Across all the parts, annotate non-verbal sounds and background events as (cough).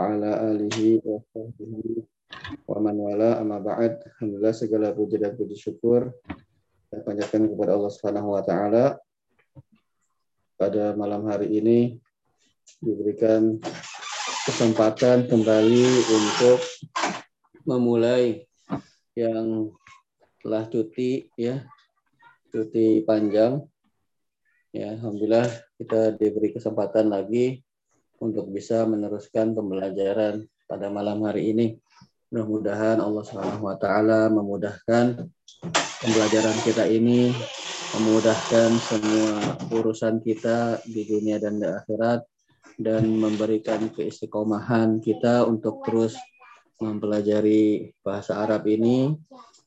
ala alihi wa sahbihi wa man wala amma ba'd. Alhamdulillah segala puji dan puji syukur dan panjatkan kepada Allah Subhanahu wa taala. Pada malam hari ini diberikan kesempatan kembali untuk memulai yang telah cuti ya, cuti panjang. Ya, alhamdulillah kita diberi kesempatan lagi untuk bisa meneruskan pembelajaran pada malam hari ini. Mudah-mudahan Allah Subhanahu wa taala memudahkan pembelajaran kita ini, memudahkan semua urusan kita di dunia dan di akhirat dan memberikan keistiqomahan kita untuk terus mempelajari bahasa Arab ini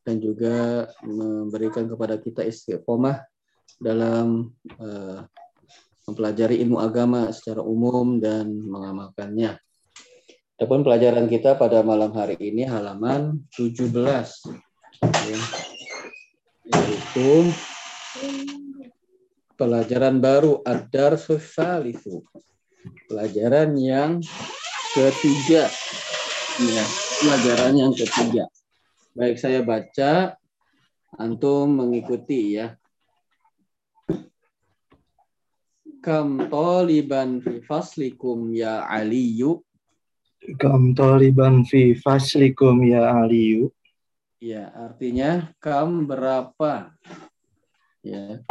dan juga memberikan kepada kita istiqomah dalam uh, mempelajari ilmu agama secara umum dan mengamalkannya. Adapun pelajaran kita pada malam hari ini halaman 17 ya, yaitu pelajaran baru Adar Sosialisu. Pelajaran yang ketiga. Ya, pelajaran yang ketiga. Baik saya baca, antum mengikuti ya. Kam taliban fi faslikum ya Aliyu Kam taliban fi faslikum ya Aliyu. Ya, artinya kam berapa? Ya.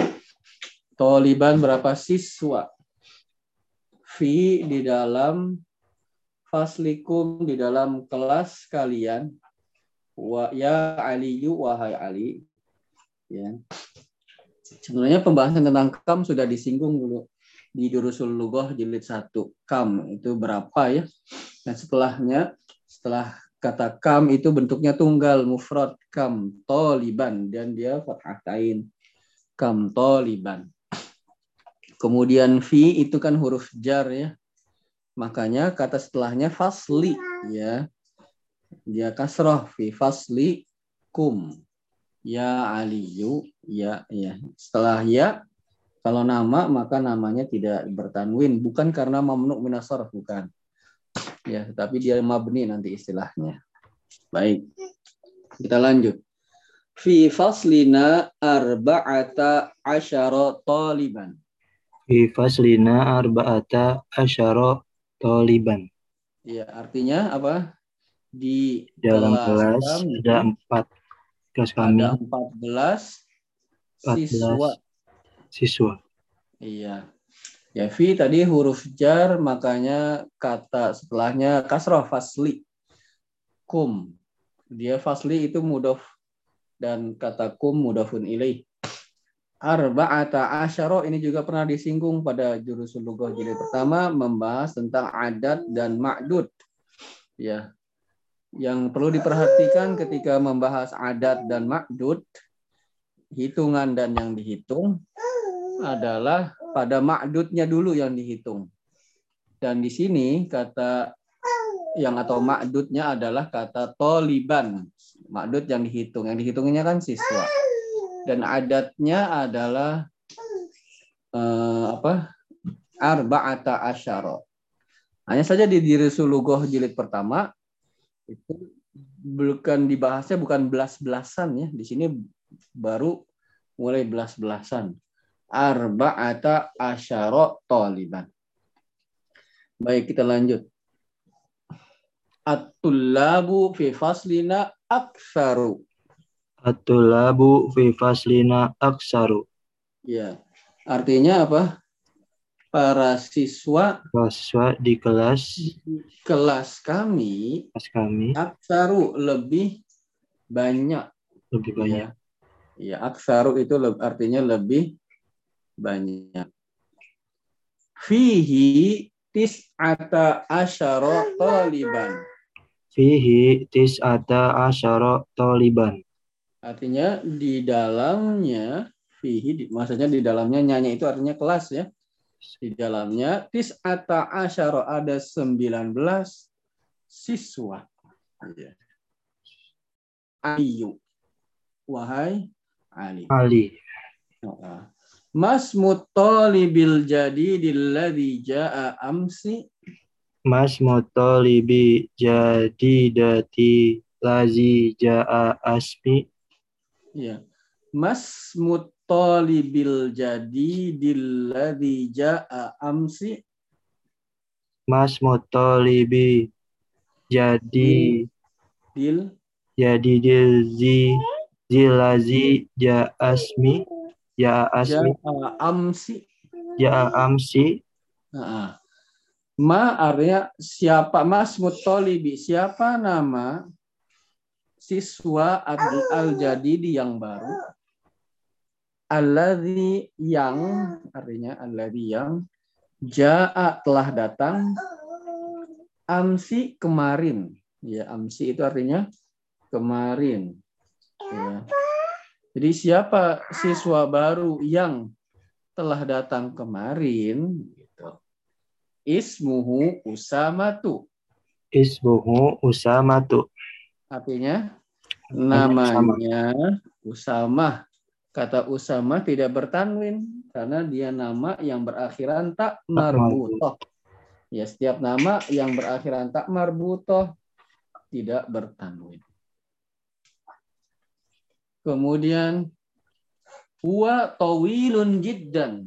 Taliban berapa siswa? Fi di dalam faslikum di dalam kelas kalian. Wa ya Aliyu wahai Ali. Ya. Sebenarnya pembahasan tentang kam sudah disinggung dulu di Durusul Lugoh jilid 1. Kam itu berapa ya? Nah setelahnya, setelah kata kam itu bentuknya tunggal, mufrad kam toliban dan dia fathatain kam toliban. Kemudian fi itu kan huruf jar ya. Makanya kata setelahnya fasli ya. Dia kasroh fi fasli kum. Ya aliyu ya ya. Setelah ya kalau nama maka namanya tidak bertanwin. Bukan karena mamnu minasarf bukan. Ya tapi dia mabni nanti istilahnya. Baik. Kita lanjut. Fi faslina arba'ata asyara taliban. Fi faslina arba'ata asyara taliban. Ya artinya apa? Di dalam kelas, kelas ada empat kelas kami. Ada empat belas siswa siswa iya Ya, fi tadi huruf jar, makanya kata setelahnya kasroh fasli. Kum. Dia fasli itu mudof dan kata kum mudofun ilaih. Arba'ata asyara ini juga pernah disinggung pada jurusul lughah jilid pertama membahas tentang adat dan ma'dud. Ya. Yang perlu diperhatikan ketika membahas adat dan ma'dud, hitungan dan yang dihitung adalah pada ma'dudnya dulu yang dihitung. Dan di sini kata yang atau ma'dudnya adalah kata toliban. Ma'dud yang dihitung. Yang dihitungnya kan siswa. Dan adatnya adalah eh, apa? Arba'ata asyara. Hanya saja di diri sulugoh jilid pertama itu bukan dibahasnya bukan belas-belasan ya. Di sini baru mulai belas-belasan arba'ata asyara taliban. Baik, kita lanjut. At-tullabu fi faslina aksaru. At-tullabu fi faslina aksaru. Ya. Artinya apa? Para siswa siswa di kelas kelas kami kelas kami aksaru lebih banyak lebih banyak. Ya, ya aksaru itu artinya lebih banyak. Fihi tis'ata asyara taliban. Fihi tis'ata asyara taliban. Artinya di dalamnya fihi maksudnya di dalamnya nyanyi itu artinya kelas ya. Di dalamnya tis'ata asyara ada 19 siswa. Ayu. Wahai Ali. Ali. Mas mutalibil jadi dilladhi ja'a amsi. Mas mutolibi jadidati lazi ja'a asmi. Ya. Mas mutolibil jadi dilladzi ja'a amsi. Mas mutolibi jadi Dil jadi dilzi zilazi ja'a asmi ja'a asmi. ja'a amsi. ja'a amsi Nah, ma artinya siapa? Mas Mutolibi siapa nama siswa al- al-jadidi yang baru? Alladzi yang artinya alladzi yang jaa telah datang. Amsi kemarin. Ya amsi itu artinya kemarin. Ya. Jadi siapa siswa baru yang telah datang kemarin? Gitu. Ismuhu usamatu. Isbuhu usamatu. Artinya Namanya namanya Usama. Kata Usama tidak bertanwin karena dia nama yang berakhiran tak marbutoh. Ya, setiap nama yang berakhiran tak marbutoh tidak bertanwin. Kemudian huwa tawilun jiddan.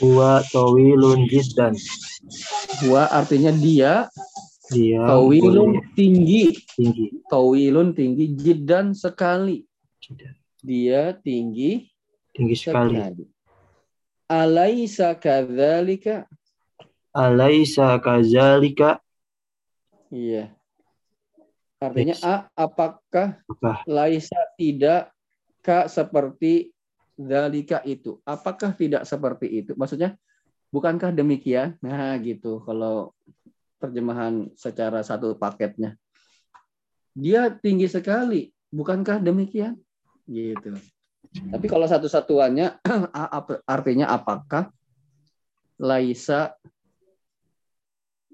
huwa tawilun jiddan Huwa artinya dia dia tawilun tinggi. tinggi Tawilun tinggi jiddan sekali. Dia tinggi tinggi sekali sekali. Alaisa kadzalika? alaisa kazalika Iya. Artinya a apakah apa laisa tidak ka seperti zalika itu? Apakah tidak seperti itu? Maksudnya bukankah demikian? Nah, gitu kalau terjemahan secara satu paketnya. Dia tinggi sekali, bukankah demikian? Gitu. Tapi kalau satu-satuannya (clears throat) artinya apakah laisa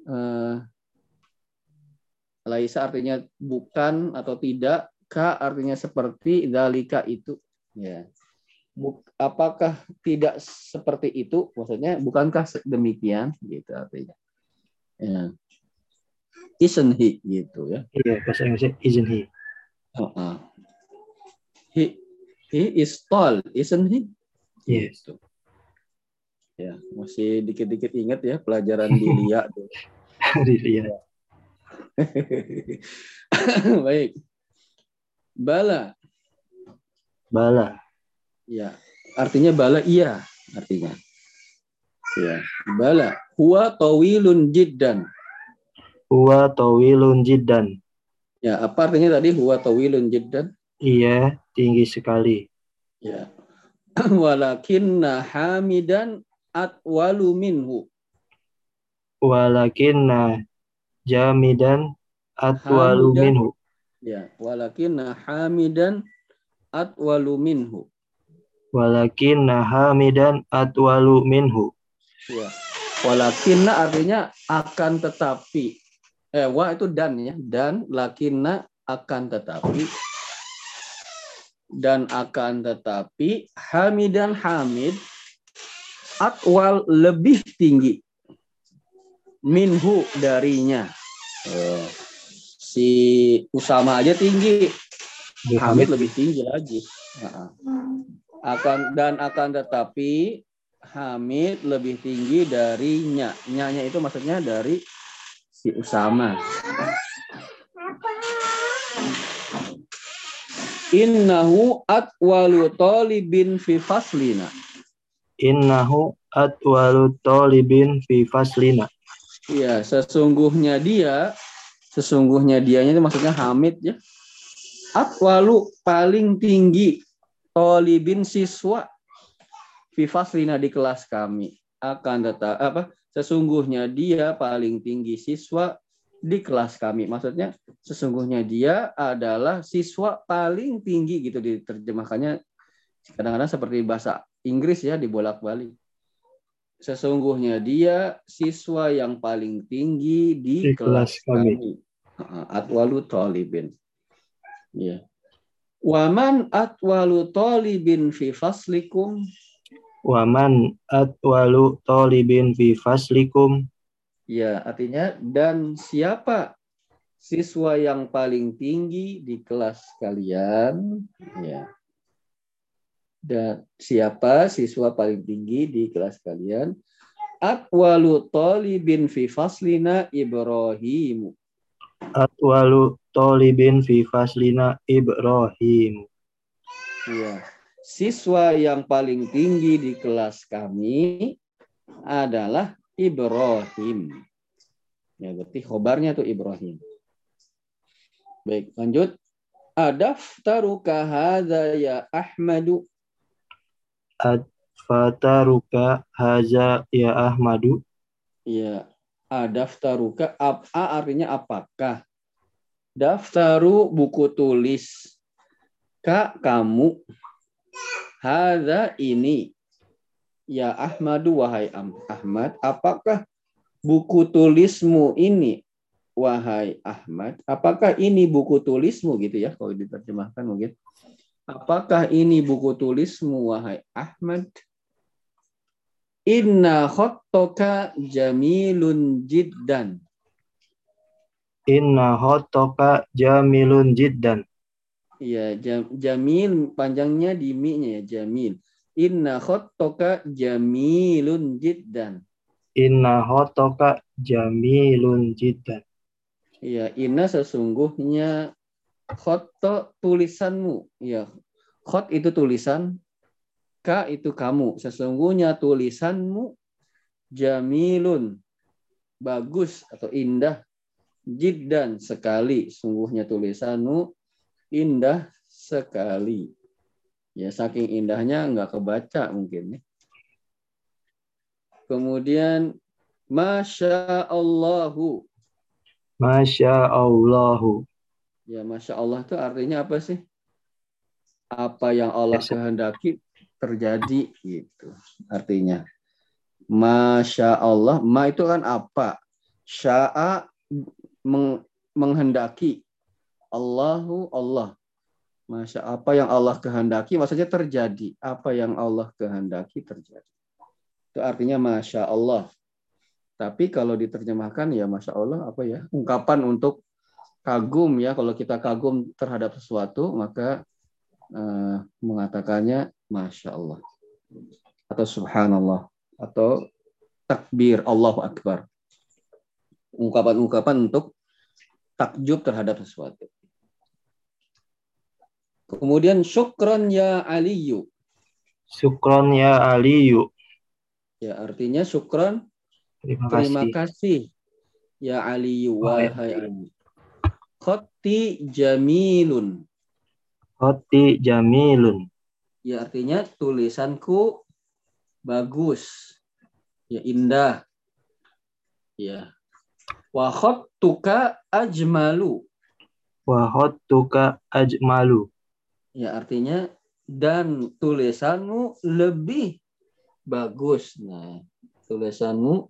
eh, laisa artinya bukan atau tidak, ka artinya seperti dalika itu. Ya. Buk- apakah tidak seperti itu? Maksudnya bukankah demikian gitu artinya. Ya. Isn't he gitu ya. iya bahasa Inggrisnya isn't he Uh-uh. He he is tall, isn't he? Yes. Gitu. Ya, masih dikit-dikit ingat ya pelajaran di Lia tuh. (laughs) Iya. (laughs) Baik. Bala, bala ya. Artinya bala iya, artinya. Ya, bala. Huwa tawilun jiddan. huwa tawilun jiddan Ya, apa artinya tadi huwa tawilun jiddan? iya tinggi sekali Ya. (clears throat) Walakinna hamidan atwalu minhu. walakinna jamidan atwalu minhu Ya, walakinna hamidan atwalu minhu. walakinna hamidan atwalu minhu Ya. Walakinna artinya akan tetapi. Eh, wa itu dan ya. Dan lakinna akan tetapi. Dan akan tetapi hamidan hamid atwal lebih tinggi minhu darinya. Oh. Si Usama aja tinggi, Hamid lebih tinggi lagi. Nah, akan dan akan tetapi Hamid lebih tinggi dari nya. Nya-nya itu maksudnya dari si Usama. Innahu atwalu talibin fi faslina. innahu atwalu talibin fi faslina Iya, sesungguhnya dia, sesungguhnya dianya itu maksudnya Hamid ya. Atwalu paling tinggi talibin siswa fi faslina di kelas kami. Akan tetap apa? Sesungguhnya dia paling tinggi siswa di kelas kami. Maksudnya sesungguhnya dia adalah siswa paling tinggi gitu diterjemahkannya kadang-kadang seperti bahasa Inggris ya dibolak-balik. Sesungguhnya dia siswa yang paling tinggi di, Di kelas, kelas kami. kami. Atwalu talibin. Ya. Waman atwalu talibin fi faslikum waman atwalu talibin fi faslikum Ya, artinya dan siapa siswa yang paling tinggi di kelas kalian? Ya. Dan siapa siswa paling tinggi di kelas kalian? Atwalu talibin fi faslina Ibrahim. Atwalu talibin fi faslina Ibrahim. Ya. Siswa yang paling tinggi di kelas kami adalah Ibrahim. Ya, berarti khobarnya itu Ibrahim. Baik, lanjut. Adaftaruka hadza ya Ahmadu. Adfataruka haza ya Ahmadu. Ya, adaftaruka apa artinya apakah? Daftaru buku tulis. Kak kamu. Hadza ini Ya Ahmadu wahai Ahmad, apakah buku tulismu ini wahai Ahmad? Apakah ini buku tulismu gitu ya kalau diterjemahkan mungkin. Apakah ini buku tulismu wahai Ahmad? Inna khottoka jamilun jiddan. Inna khottoka jamilun jiddan. Iya, jam, jamil panjangnya di mi-nya ya, jamil. Inna khottoka jamilun jiddan. Inna khottoka jamilun jiddan. Ya, inna sesungguhnya khotto tulisanmu. Ya, khot itu tulisan, ka itu kamu. Sesungguhnya tulisanmu jamilun bagus atau indah jiddan sekali. Sungguhnya tulisanmu indah sekali. Ya saking indahnya nggak kebaca mungkin. Kemudian Masya Allahu. Masya Allahu. Ya Masya Allah itu artinya apa sih? Apa yang Allah ya, kehendaki terjadi gitu artinya. Masya Allah. Ma itu kan apa? Sya'a meng menghendaki. Allahu Allah. Masya apa yang Allah kehendaki maksudnya terjadi. Apa yang Allah kehendaki terjadi. Itu artinya Masya Allah. Tapi kalau diterjemahkan ya Masya Allah apa ya ungkapan untuk kagum ya kalau kita kagum terhadap sesuatu maka uh, mengatakannya Masya Allah atau Subhanallah atau takbir Allahu Akbar ungkapan-ungkapan untuk takjub terhadap sesuatu Kemudian syukron ya Aliyu. Syukron ya Aliyu. Ya, artinya syukron terima, terima kasih. Ya Aliyu oh, ya. wahai Ali. Khoti jamilun. Khoti jamilun. Ya, artinya tulisanku bagus. Ya, indah. Ya. Wa khottuka ajmalu. Wa khottuka ajmalu. Ya artinya dan tulisanmu lebih bagus. Nah, tulisanmu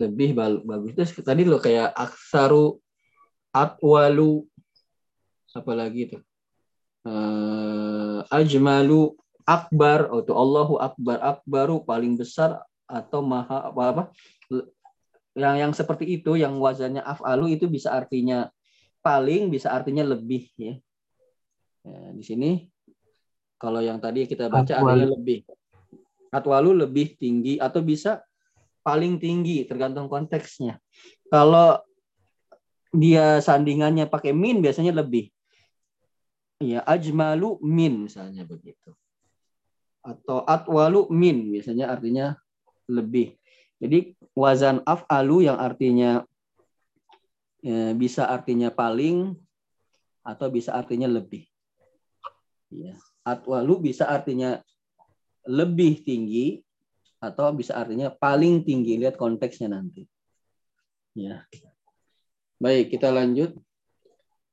lebih bagus. Terus tadi lo kayak aksaru atwalu apalagi itu uh, ajmalu akbar atau Allahu akbar akbaru paling besar atau maha apa apa yang yang seperti itu yang wazannya afalu itu bisa artinya paling bisa artinya lebih ya Ya, di sini kalau yang tadi kita baca Atwal. artinya lebih. Atwalu lebih tinggi atau bisa paling tinggi tergantung konteksnya. Kalau dia sandingannya pakai min biasanya lebih. Ya, ajmalu min misalnya begitu. Atau atwalu min biasanya artinya lebih. Jadi wazan af'alu yang artinya ya, bisa artinya paling atau bisa artinya lebih. Ya. Atwalu bisa artinya lebih tinggi atau bisa artinya paling tinggi. Lihat konteksnya nanti. Ya. Baik, kita lanjut.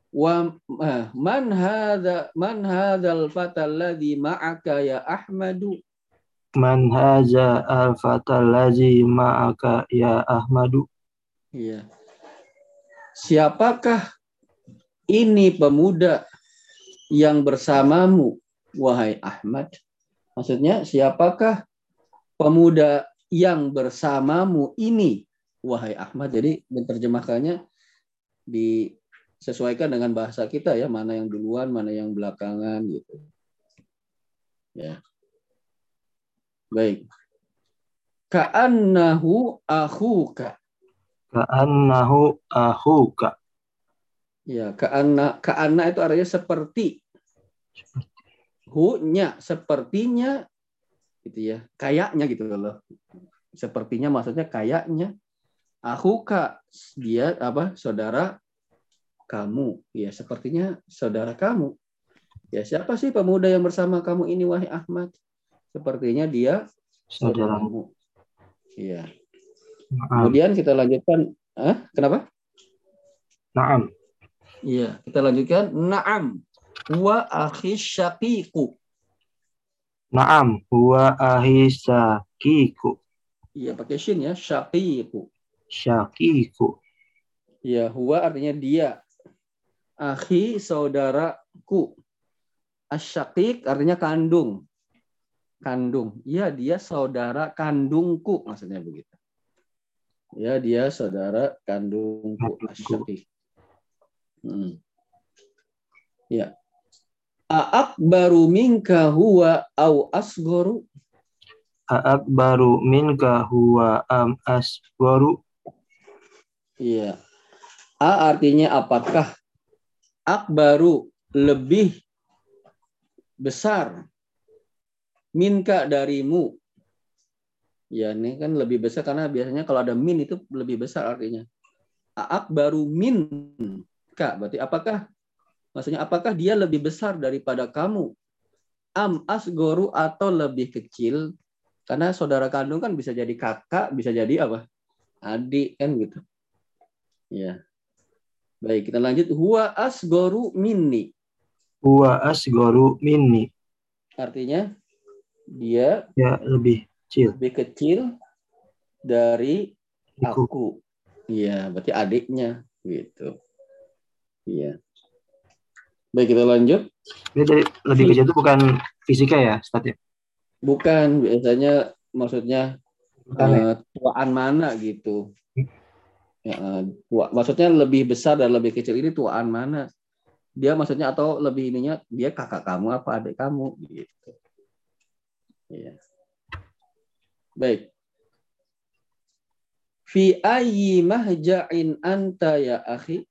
Wa eh, man hadza man hadzal fatal ladzi ma'aka ya Ahmadu Man hadza al fatal ladzi ma'aka ya Ahmadu Iya. Siapakah ini pemuda yang bersamamu, wahai Ahmad. Maksudnya, siapakah pemuda yang bersamamu ini, wahai Ahmad. Jadi menerjemahkannya disesuaikan dengan bahasa kita ya, mana yang duluan, mana yang belakangan gitu. Ya. Baik. Ka'annahu ahuka. Ka'annahu ahuka. Ya, ka'anna ka'anna itu artinya seperti. Hu-nya sepertinya gitu ya. Kayaknya gitu loh. Sepertinya maksudnya kayaknya. Ahuka dia apa? Saudara kamu. Ya, sepertinya saudara kamu. Ya, siapa sih pemuda yang bersama kamu ini wahai Ahmad? Sepertinya dia saudaramu. Iya. Kemudian kita lanjutkan. Ah, kenapa? Naam. Iya, kita lanjutkan. Naam. Wa akhi syaqiqu. Naam, wa ahi syaqiqu. Iya, pakai shin ya, syaqiqu. Syaqiqu. Iya, huwa artinya dia. Akhi saudaraku. Asyaqiq artinya kandung. Kandung. Iya, dia saudara kandungku maksudnya begitu. Ya, dia saudara kandungku. Asyaqiq. Hmm. Ya. baru minka huwa au asgoru? baru minka huwa am asgoru? Iya. A artinya apakah? Akbaru lebih besar minka darimu. Ya, ini kan lebih besar karena biasanya kalau ada min itu lebih besar artinya. Akbaru min Kak, berarti apakah maksudnya apakah dia lebih besar daripada kamu? Am asgoru atau lebih kecil? Karena saudara kandung kan bisa jadi kakak, bisa jadi apa? Adik kan gitu. Ya. Baik, kita lanjut. Huwa asgoru minni. Huwa asgoru minni. Artinya dia ya lebih kecil. Lebih kecil dari aku. Iya, berarti adiknya gitu. Iya. Baik, kita lanjut. Ini dari lebih kecil itu bukan fisika ya, Stat ya? Bukan, biasanya maksudnya uh, tuaan mana gitu. Ya, tua, maksudnya lebih besar dan lebih kecil ini tuaan mana? Dia maksudnya atau lebih ininya dia kakak kamu apa adik kamu gitu. Iya. Baik. Fi ayyi mahja'in anta ya akhi?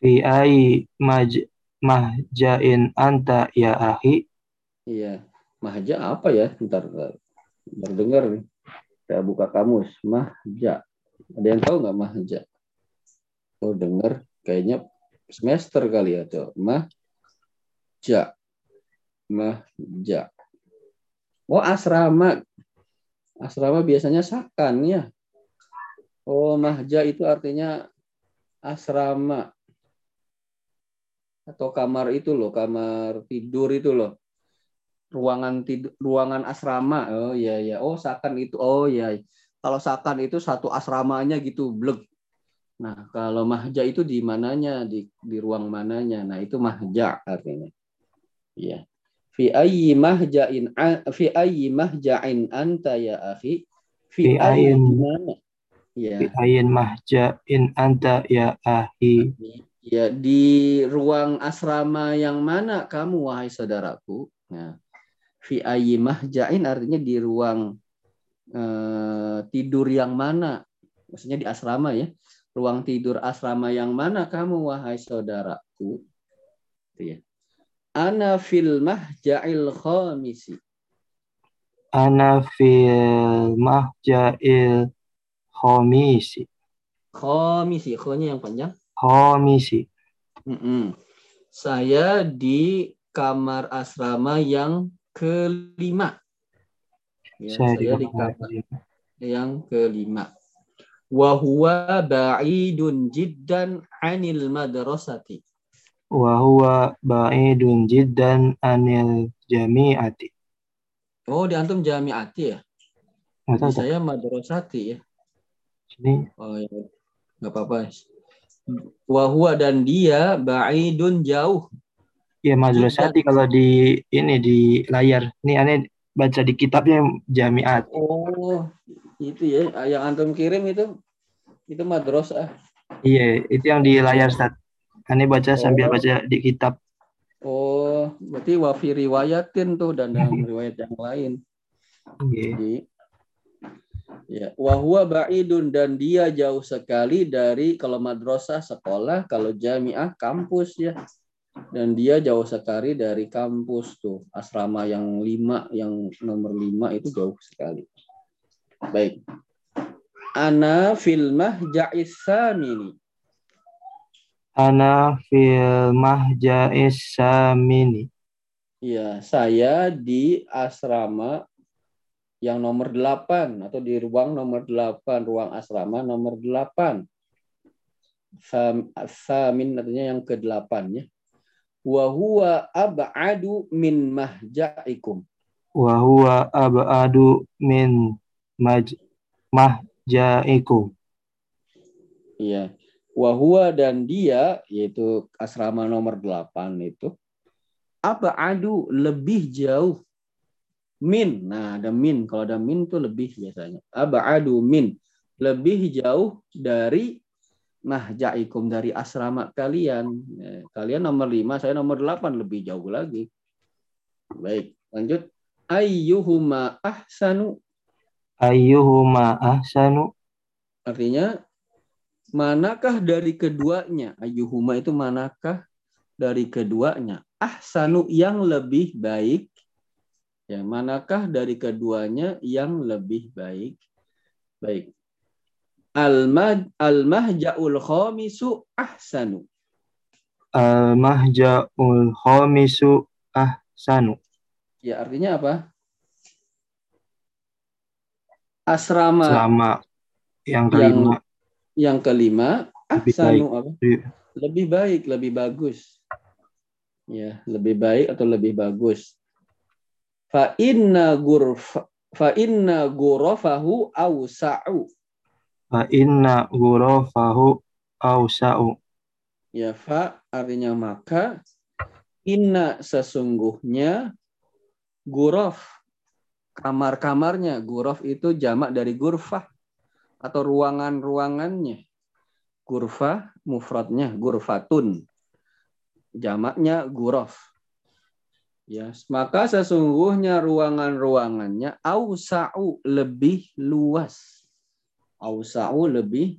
fi ai maj mahjain anta ya ahi iya mahja apa ya ntar dengar nih saya buka kamus mahja ada yang tahu nggak mahja oh dengar kayaknya semester kali ya tuh mahja mahja oh asrama asrama biasanya sakan ya oh mahja itu artinya asrama atau kamar itu loh, kamar tidur itu loh. Ruangan tidur, ruangan asrama. Oh iya iya. Oh, sakan itu. Oh iya. Kalau sakan itu satu asramanya gitu, blek. Nah, kalau mahja itu di mananya, di di ruang mananya. Nah, itu mahja artinya. Iya. Fi ayyi mahja'in fi ayyi mahja'in anta ya akhi? Fi ayyi mana? Ya. Fi ayyi mahja'in anta ya akhi? Ya, di ruang asrama yang mana kamu wahai saudaraku? Nah, fi ayyi mahja'in artinya di ruang uh, tidur yang mana? Maksudnya di asrama ya. Ruang tidur asrama yang mana kamu wahai saudaraku? Ya. Ana fil mahja'il khamisi. Ana fil mahja'il khamisi. Khamisi, khamnya yang panjang. Komisi. Mm -mm. Saya di kamar asrama yang kelima. Ya, saya, saya yang kelima. Wahuwa ba'idun jiddan anil madrasati. Wahuwa ba'idun jiddan anil jami'ati. Oh, di antum jami'ati ya? Di saya madrasati ya. Sini. Oh, ya. Nggak apa-apa wahua dan dia ba'idun jauh. Ya madrasati kalau di ini di layar. Ini aneh baca di kitabnya jamiat. Oh, itu ya yang antum kirim itu Itu madrasah. Iya, itu yang di layar Ustaz. Ini baca sambil Oh. baca di kitab. Oh, berarti wafi riwayatin tuh dan dalam riwayat yang lain. Iya. Jadi ya, wahwa ba'idun dan dia jauh sekali dari kalau madrasah sekolah, kalau jamiah kampus ya. Dan dia jauh sekali dari kampus tuh. Asrama yang lima, yang nomor lima itu jauh sekali. Baik. Ana fil mahja'is samini. Ana fil mahja'is samini. Iya, saya di asrama yang nomor 8 atau di ruang nomor 8, ruang asrama nomor 8. Sam- Samin artinya yang ke-8 ya. Wa huwa ab'adu min mahja'ikum. Wa huwa ab'adu min maj mahja'ikum. Iya. Wa huwa dan dia yaitu asrama nomor 8 itu ab'adu lebih jauh min. Nah, ada min. Kalau ada min itu lebih biasanya. Ab'adu min. Lebih jauh dari mahja'ikum dari asrama kalian. Eh, Kalian nomor 5, saya nomor 8 lebih jauh lagi. Baik, lanjut. Ayyuhuma ahsanu Ayyuhuma ahsanu artinya manakah dari keduanya? Ayyuhuma itu manakah dari keduanya? Ahsanu yang lebih baik. Ya, manakah dari keduanya yang lebih baik? Baik. Al-mahja'ul khamisu ahsanu. al-mahja'ul khamisu ahsanu. Ya, artinya apa? Asrama Selama yang kelima yang kelima Lebih ahsanu apa? Lebih- baik, lebih bagus. Ya, lebih baik atau lebih bagus. Fa inna gurfa fa inna gurafahu awsa'u. Fa inna ghurafahu awsa'u. Ya, fa artinya maka inna sesungguhnya guraf kamar-kamarnya. Guraf itu jamak dari gurfah atau ruangan-ruangannya. Gurfah mufradnya gurfatun. Jamaknya guraf. Ya, maka sesungguhnya ruangan-ruangannya ausa'u lebih luas. Ausa'u lebih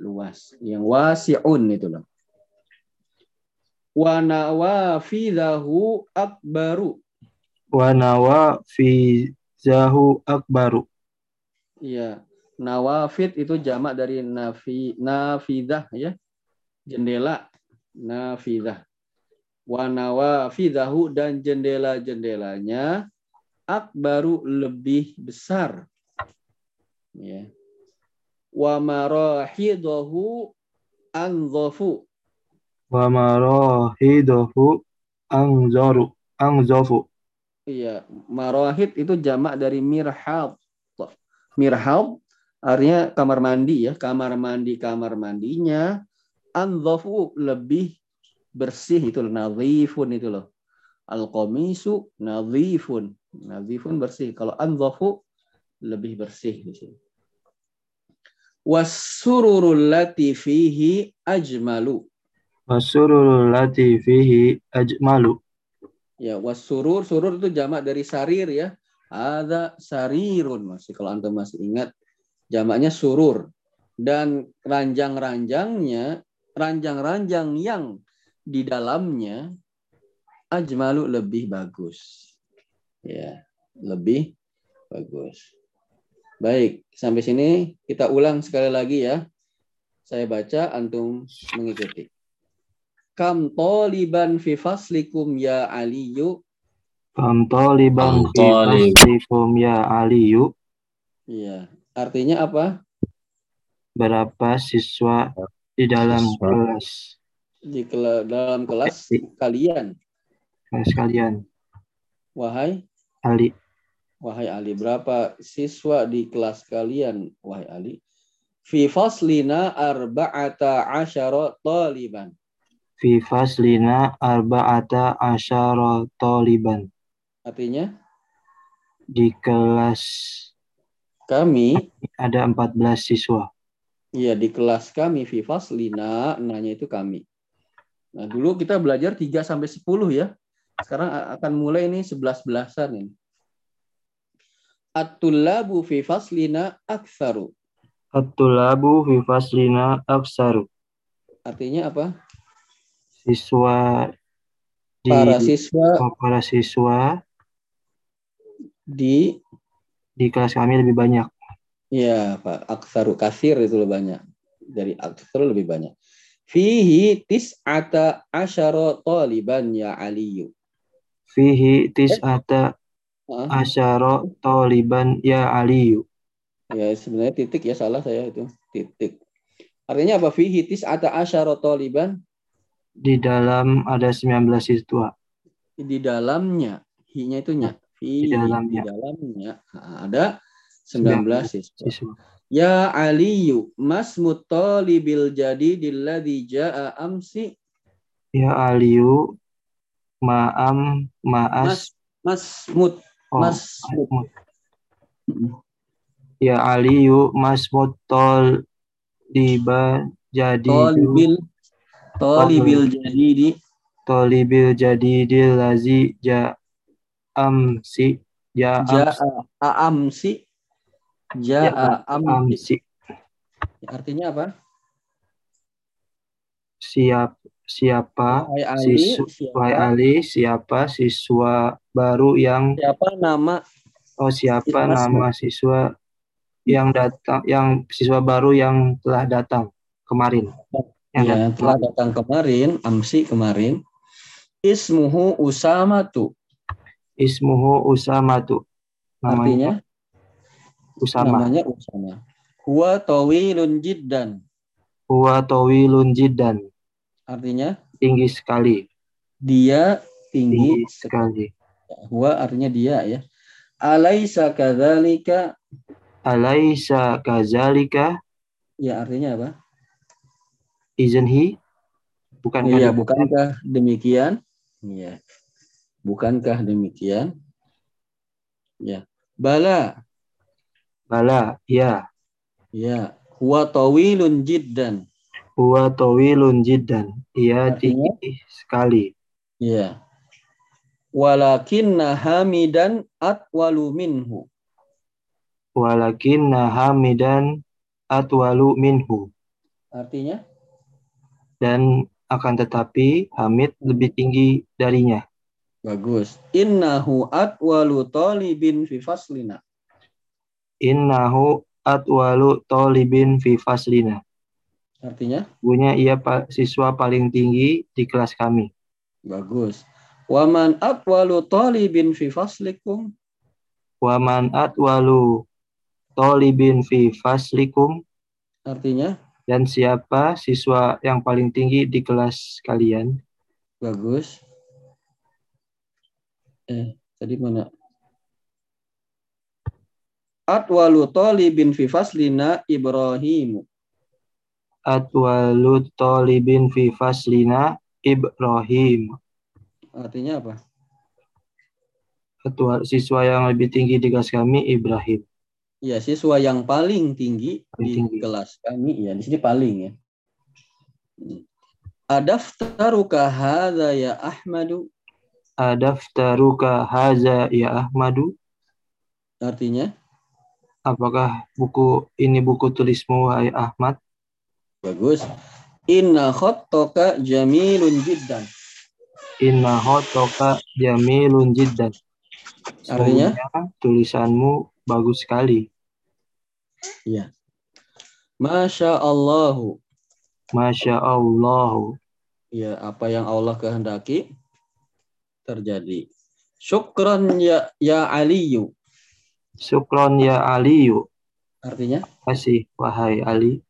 luas. Yang wasi'un itu loh. Wa nawafidahu akbaru. Wa nawa fi zahu akbaru. Iya, nawafid itu jamak dari nafi nafidah ya. Jendela nafidah. Wa nawafidahu dan jendela-jendelanya akbaru lebih besar. Ya. Wa marahidahu anzafu. Wa marahidahu angzaru. Angzafu. Iya, marahid itu jamak dari mirhab. Mirhab artinya kamar mandi ya, kamar mandi kamar mandinya anzafu lebih bersih itu nadhifun itu loh. Al-qamisu nadhifun. Nadhifun bersih. Kalau anzafu lebih bersih di sini. Wasururul lati fihi ajmalu. Wasurul lati fihi ajmalu. Ya, wasurur, surur itu jamak dari sarir ya. Ada sarirun masih kalau antum masih ingat jamaknya surur dan ranjang-ranjangnya ranjang-ranjang yang di dalamnya ajmalu lebih bagus. Ya, lebih bagus. Baik, sampai sini kita ulang sekali lagi ya. Saya baca antum mengikuti. Kam taliban fi faslikum ya Aliyu. Kam taliban fi faslikum ya Aliyu. Iya, artinya apa? Berapa siswa di dalam Siswa. kelas Di kela- dalam kelas kalian, kelas kalian? wahai Ali. Wahai Ali, berapa siswa di kelas kalian, wahai Ali? Fi faslina arba'ata asyara taliban. Fi faslina arba'ata asyara taliban. Artinya Di kelas kami ada 14 siswa. Iya, di kelas kami fi faslina, nanya itu kami. Nah, dulu kita belajar 3 sampai 10 ya. Sekarang akan mulai ini 11-belasan ini. At-tullabu fi faslina aktsaru. At-tulabu fi faslina aksaru. Artinya apa? Siswa di Para siswa para siswa di di kelas kami lebih banyak. ya Pak, aktsaru kasir itu lebih banyak. Dari aktsaru lebih banyak. Fihi tis'ata asyara taliban ya Aliyu. Fihi tis'ata Ah, asyara taliban ya Aliyu. Ya sebenarnya titik ya salah saya itu titik. Artinya apa? Fihi tis'ata asyara taliban Di dalam ada 19 siswa. di dalamnya hi-nya itu nya fi Di dalamnya. di dalamnya Nah, ada 19 siswa. Siswa. Ya Aliyu mas mutalibil jadidil ladzi jaa amsi Ya Aliyu ma'am ma'as mas mut oh, mas. Mut Ya Aliyu Masmud Tol Diba Jadi talibil talibil jadidi Tolibil Jadi Lazi Ja Amsi Ja Amsi jaa amsi Amsi artinya apa? Siap Siapa Ali, Sisu- siapa, Ali Siapa siswa baru yang siapa nama Oh siapa nama siswa yang datang yang siswa baru yang telah datang kemarin yang ya, datang telah datang kemarin, amsi kemarin. Ismuhu Usamatu. Ismuhu Usamatu. Namanya Artinya Usama. namanya Usama. Huwa tawilun jiddan. Huwa tawilun jiddan. Artinya Tinggi sekali. dia tinggi Tinggi sekali. Huwa artinya dia ya. Alaisa kadzalika Alaisa kazalika ya artinya apa? izinhi bukan Iya, bukankah demikian? Iya. Bukankah demikian? Ya. Bala. bala ya Ya. Huwa tawilun jiddan. Huwa tawilun jiddan ia tinggi sekali Ya. Walakinna hamidan atwalu minhu. walakin hamidan atwalu minhu Artinya? dan akan tetapi Hamid lebih tinggi darinya Bagus. Innahu atwalu talibin fi faslina. innahu atwalu talibin fi faslina Artinya? Sesungguhnya ia siswa paling tinggi di kelas kami. Bagus. Waman atwalu talibin fi faslikum. Waman atwalu tolibin fi faslikum Artinya? dan siapa siswa yang paling tinggi di kelas kalian? Bagus. Eh, tadi mana? Atwalu talibin fi faslina Ibrahimu. Atwalu tolibin fi faslina Ibrahim. Artinya apa? Atwa, siswa yang lebih tinggi di kelas kami Ibrahim. Ya, siswa yang paling tinggi Paling di tinggi. kelas kami. Ya, di sini paling ya. Adaftaruka hadza ya Ahmadu. Adaftaruka haza ya Ahmadu. Artinya? Apakah buku ini buku tulismu wahai Ahmad? Bagus. Inna khattaka jamilun jiddan. Inna hotoka jamilun jiddan. Artinya? Tulisanmu bagus sekali. Masya Allahu. Masya Allah. Ya, apa yang Allah kehendaki terjadi. Syukran ya ya Aliyu. Syukron ya Aliyu. Artinya? Kasih wahai Ali.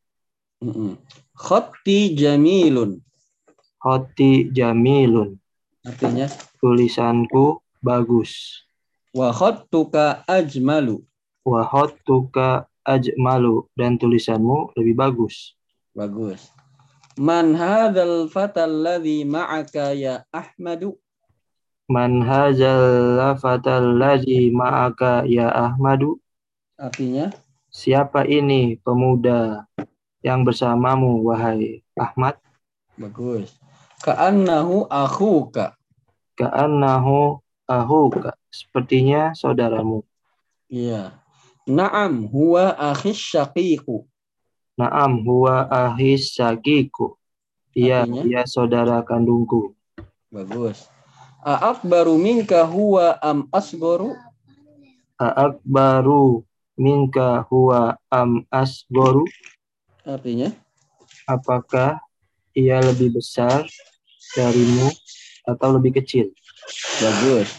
Khatti jamilun. Hoti jamilun. Artinya? Tulisanku bagus. Wa khattuka ajmalu. Wahotuka ajmalu. Dan tulisanmu lebih bagus. Bagus. Man hadzal fatal ladzi ma'aka ya Ahmadu. Man hazal lafatal ladzi ma'aka ya Ahmadu. Artinya? Siapa ini pemuda yang bersamamu wahai Ahmad Bagus. Ka'annahu akhuka. ka'annahu ahuka sepertinya saudaramu Iya. Naam huwa akhis syaqiqu. Naam huwa ahis sakiku. Iya, dia saudara kandungku. Bagus. A'akbaru minka huwa am asgoru. Akbaru minka huwa am asgoru. Artinya? Apakah ia lebih besar darimu atau lebih kecil? Bagus.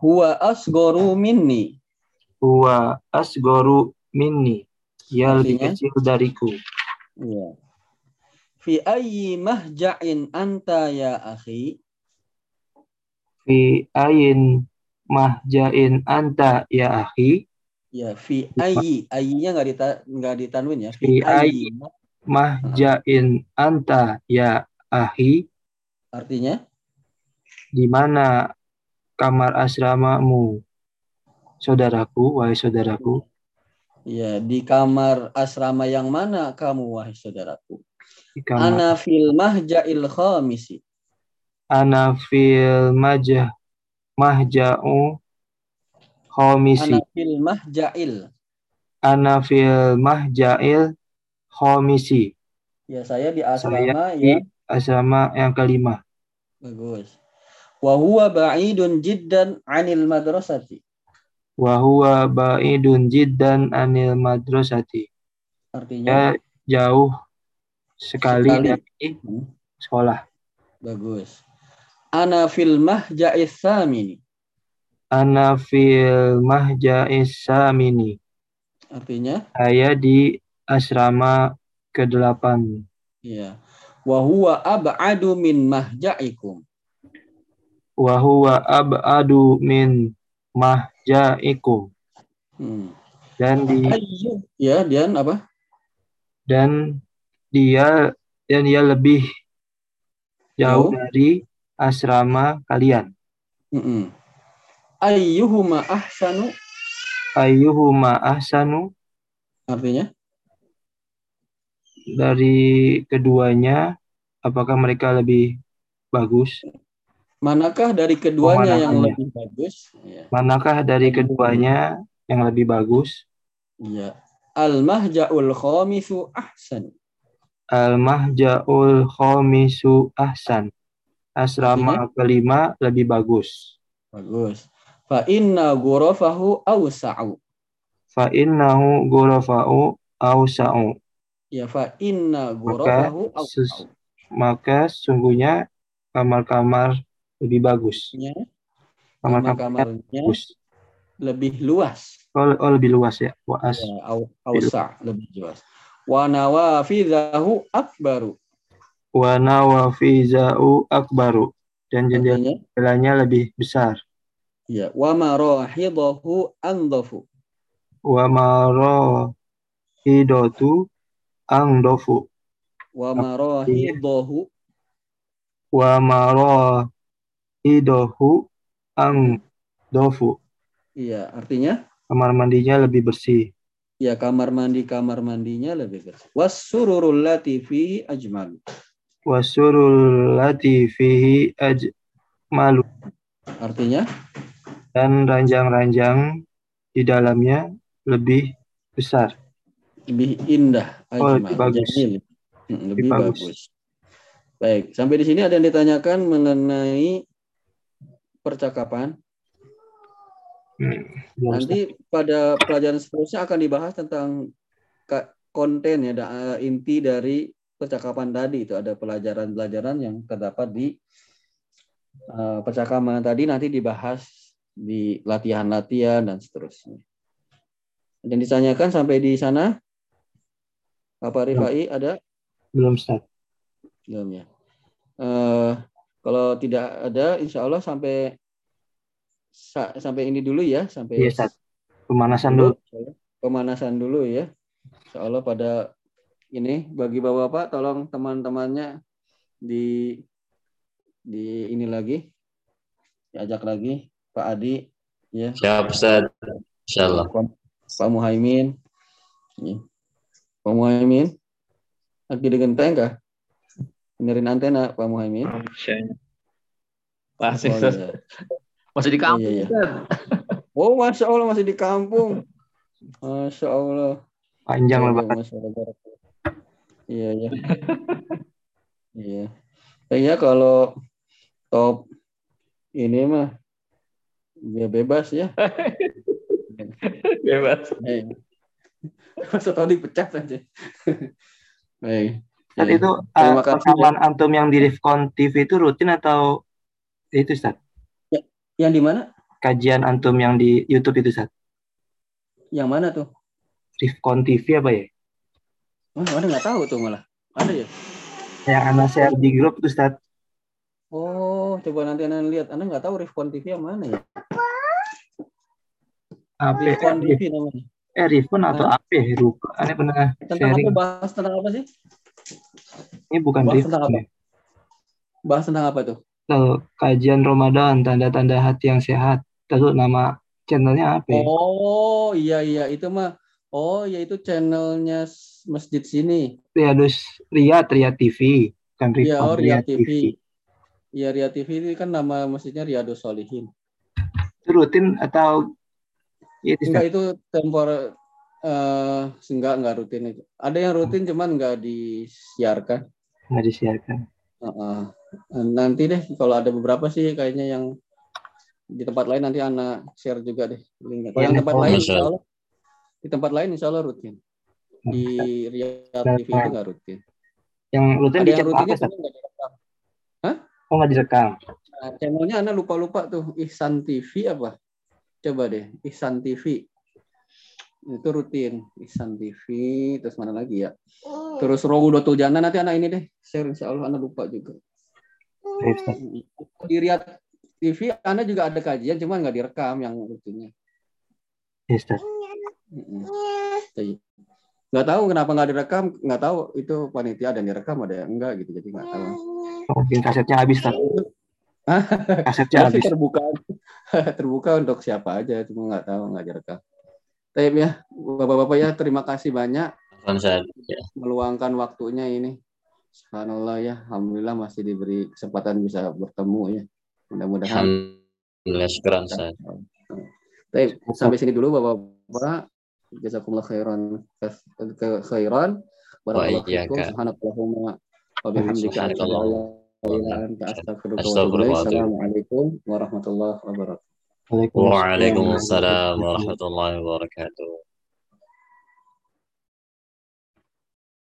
Huwa asgoru minni. Huwa asgoru minni. Ia lebih Artinya? kecil dariku. Iya. Fi ayyi mahja'in anta ya akhi. Fi ayin mahjain anta ya akhi. Ya, fi ayyi. Ayyinya nggak dita, nggak ditanwin ya. Fi ayyi. Mahjain anta ya akhi. Artinya? di mana kamar asramamu saudaraku wahai saudaraku Ya, di kamar asrama yang mana kamu wahai saudaraku? di kamar Ana fil mahja'il khamisi. ana fil majah mahja'u khomisi Ana fil mahja'il. ana fil mahja'il khomisi Ya, saya di saya asrama di ya. asrama yang kelima Bagus. Wa huwa ba'idun jiddan 'anil madrasati. wa huwa ba'idun jiddan anil madrasati Artinya ya jauh sekali, Sekali. dari sekolah bagus. Ana fil mahja'is samini. Ana fil mahja'is samini Artinya saya di asrama ke-8 ya. Wa huwa ab'adu min mahja'ikum. wa huwa ab'adu min mahja'ikum Hmm. dan di. Ya, Dian apa? dan dia dan dia lebih jauh Jauh. dari asrama kalian Mm-mm. Ayyuhuma ahsanu ayyuhuma ahsanu artinya dari keduanya apakah mereka lebih bagus manakah dari keduanya yang Pemanasannya. lebih bagus? Ya. manakah dari keduanya yang lebih bagus ya. Al mahja'ul khamisu ahsan. al mahja'ul khamisu ahsan asrama kelima lebih bagus Bagus. Fa inna ghurafahu awsa'u. fa innahu ghurafa'u awsa'u Ya fa inna ghurafahu sus- awsa'u. maka sungguhnya kamar-kamar lebih bagus Ya, kamar-kamarnya bagus lebih luas. oh, oh, lebih luas ya wa as Ya, aw- awsa' lebih luas. Wa nawafidahu akbaru. wa nawafiza'u akbaru dan jendelanya lebih besar ya wa marahidahu andafu. wa marahidatu angdofu Wa marahidahu wa marahidahu angdofu Iya, artinya kamar mandinya lebih bersih ya kamar mandi kamar mandinya lebih bersih. Wasururul lati fihi ajmal. wasurul lati fihi ajmalu Artinya dan ranjang-ranjang di dalamnya lebih besar lebih indah Oh, lebih bagus. Hmm, lebih Lebih bagus. bagus. Baik, sampai di sini ada yang ditanyakan mengenai percakapan. Hmm, belum Nanti pada pelajaran seterusnya akan dibahas tentang konten ya da- inti dari percakapan tadi itu ada pelajaran-pelajaran yang terdapat di eh, percakapan tadi nanti dibahas di latihan-latihan dan seterusnya. Dan ditanyakan sampai di sana Bapak Rifai ada belum start belum ya? Eh, kalau tidak ada, insya Allah sampai sa- sampai ini dulu ya, sampai Iya, Ustaz. pemanasan dulu pemanasan dulu ya. Insya Allah pada ini bagi bapak-bapak tolong teman-temannya di di ini lagi diajak lagi Pak Adi ya Siap, Ustaz. Insyaallah. Pak Muhaimin Ya. Pak Muhaimin Lagi dengan kah? Benerin antena Pak Muhammad. Masih, Oh, iya. masih di kampung. Iya, iya. Oh, masya Allah masih di kampung. Masya Allah. Panjang Iya, iya, Pak. Masya Allah. Iya, iya. Iya. Kayaknya kalau top ini mah ya bebas ya. Bebas. Eh. Masa tahu dipecat aja. Baik. Saat Iya. itu Terima uh, kasih, rekaman antum yang di Rifkon TV itu rutin atau itu Ustaz? Yang di mana? Kajian antum yang di YouTube itu Ustaz? Yang mana tuh? Rifkon TV apa ya? Oh, ada nggak tahu tuh malah. Ada ya? Yang anak share di grup itu Ustaz. Oh, coba nanti anda lihat. Anda nggak tahu Rifkon TV yang mana ya? Apa? Rifkon Eh, TV namanya. eh Rifkon atau apa ya? Lupa. Aneh pernah Tentang sharing. apa? Bahas tentang apa sih? Ini bukan Bahas Rifkon. tentang apa? ya. Bahas tentang apa tuh? Kajian Ramadan, tanda-tanda hati yang sehat. Lalu nama channelnya apa ya? Oh, iya iya itu mah. Oh, ya itu channelnya masjid sini. Riyadus Riyad, Riyad TV. Kan Rifkon, oh Riyad Riyad TV. Iya, Riyad TV ini kan nama masjidnya Riyadus Solihin. Itu rutin atau itu Ustaz? Enggak itu tempor eh enggak enggak rutin itu. Ada yang rutin cuman enggak disiarkan. nggak disiarkan? Heeh. Nanti deh kalau ada beberapa sih kayaknya yang di tempat lain nanti anak share juga deh linknya. Kalau Iya, yang tempat oh, lain insya Allah di tempat lain insya Allah rutin. Di Riyadh TV itu enggak rutin. Yang rutin Ada di yang channel apa rutinnya Ustaz? cuma enggak direkam. Oh nggak direkam. Nah, channelnya anak lupa-lupa tuh Ihsan TV apa? Coba deh Ihsan TV. Itu rutin Ihsan TV terus mana lagi ya? Terus Rawudatul Jannah nanti anak ini deh share insya Allah anak lupa juga. Ustaz. Di Riyadh TV Anda juga ada kajian cuman nggak direkam yang rutinnya. Ya, Ustaz. Mm-mm. Jadi, nggak tahu kenapa nggak direkam, nggak tahu itu panitia ada yang direkam ada yang enggak gitu jadi nggak tahu. Mungkin kasetnya habis. Hah? (laughs) Kasetnya Masih habis. terbuka (laughs) terbuka untuk siapa aja cuma nggak tahu nggak direkam. Tapi ya bapak-bapak ya terima kasih banyak. Ya. meluangkan waktunya ini. Subhanallah ya, alhamdulillah masih diberi kesempatan bisa bertemu ya. Mudah-mudahan Alhamdulillah, syukuran, Ustaz. Baik, sampai sini dulu Bapak-bapak. Jazakumullah khairan khairan. Barakallahu iyyaka. Subhanakallahumma wa bihamdika asyhadu an la ilaha illa anta astaghfiruka wa atubu Astaghfirullah ilaik. wa atubu. Assalamualaikum warahmatullahi wabarakatuh. Waalaikumsalam warahmatullahi wabarakatuh.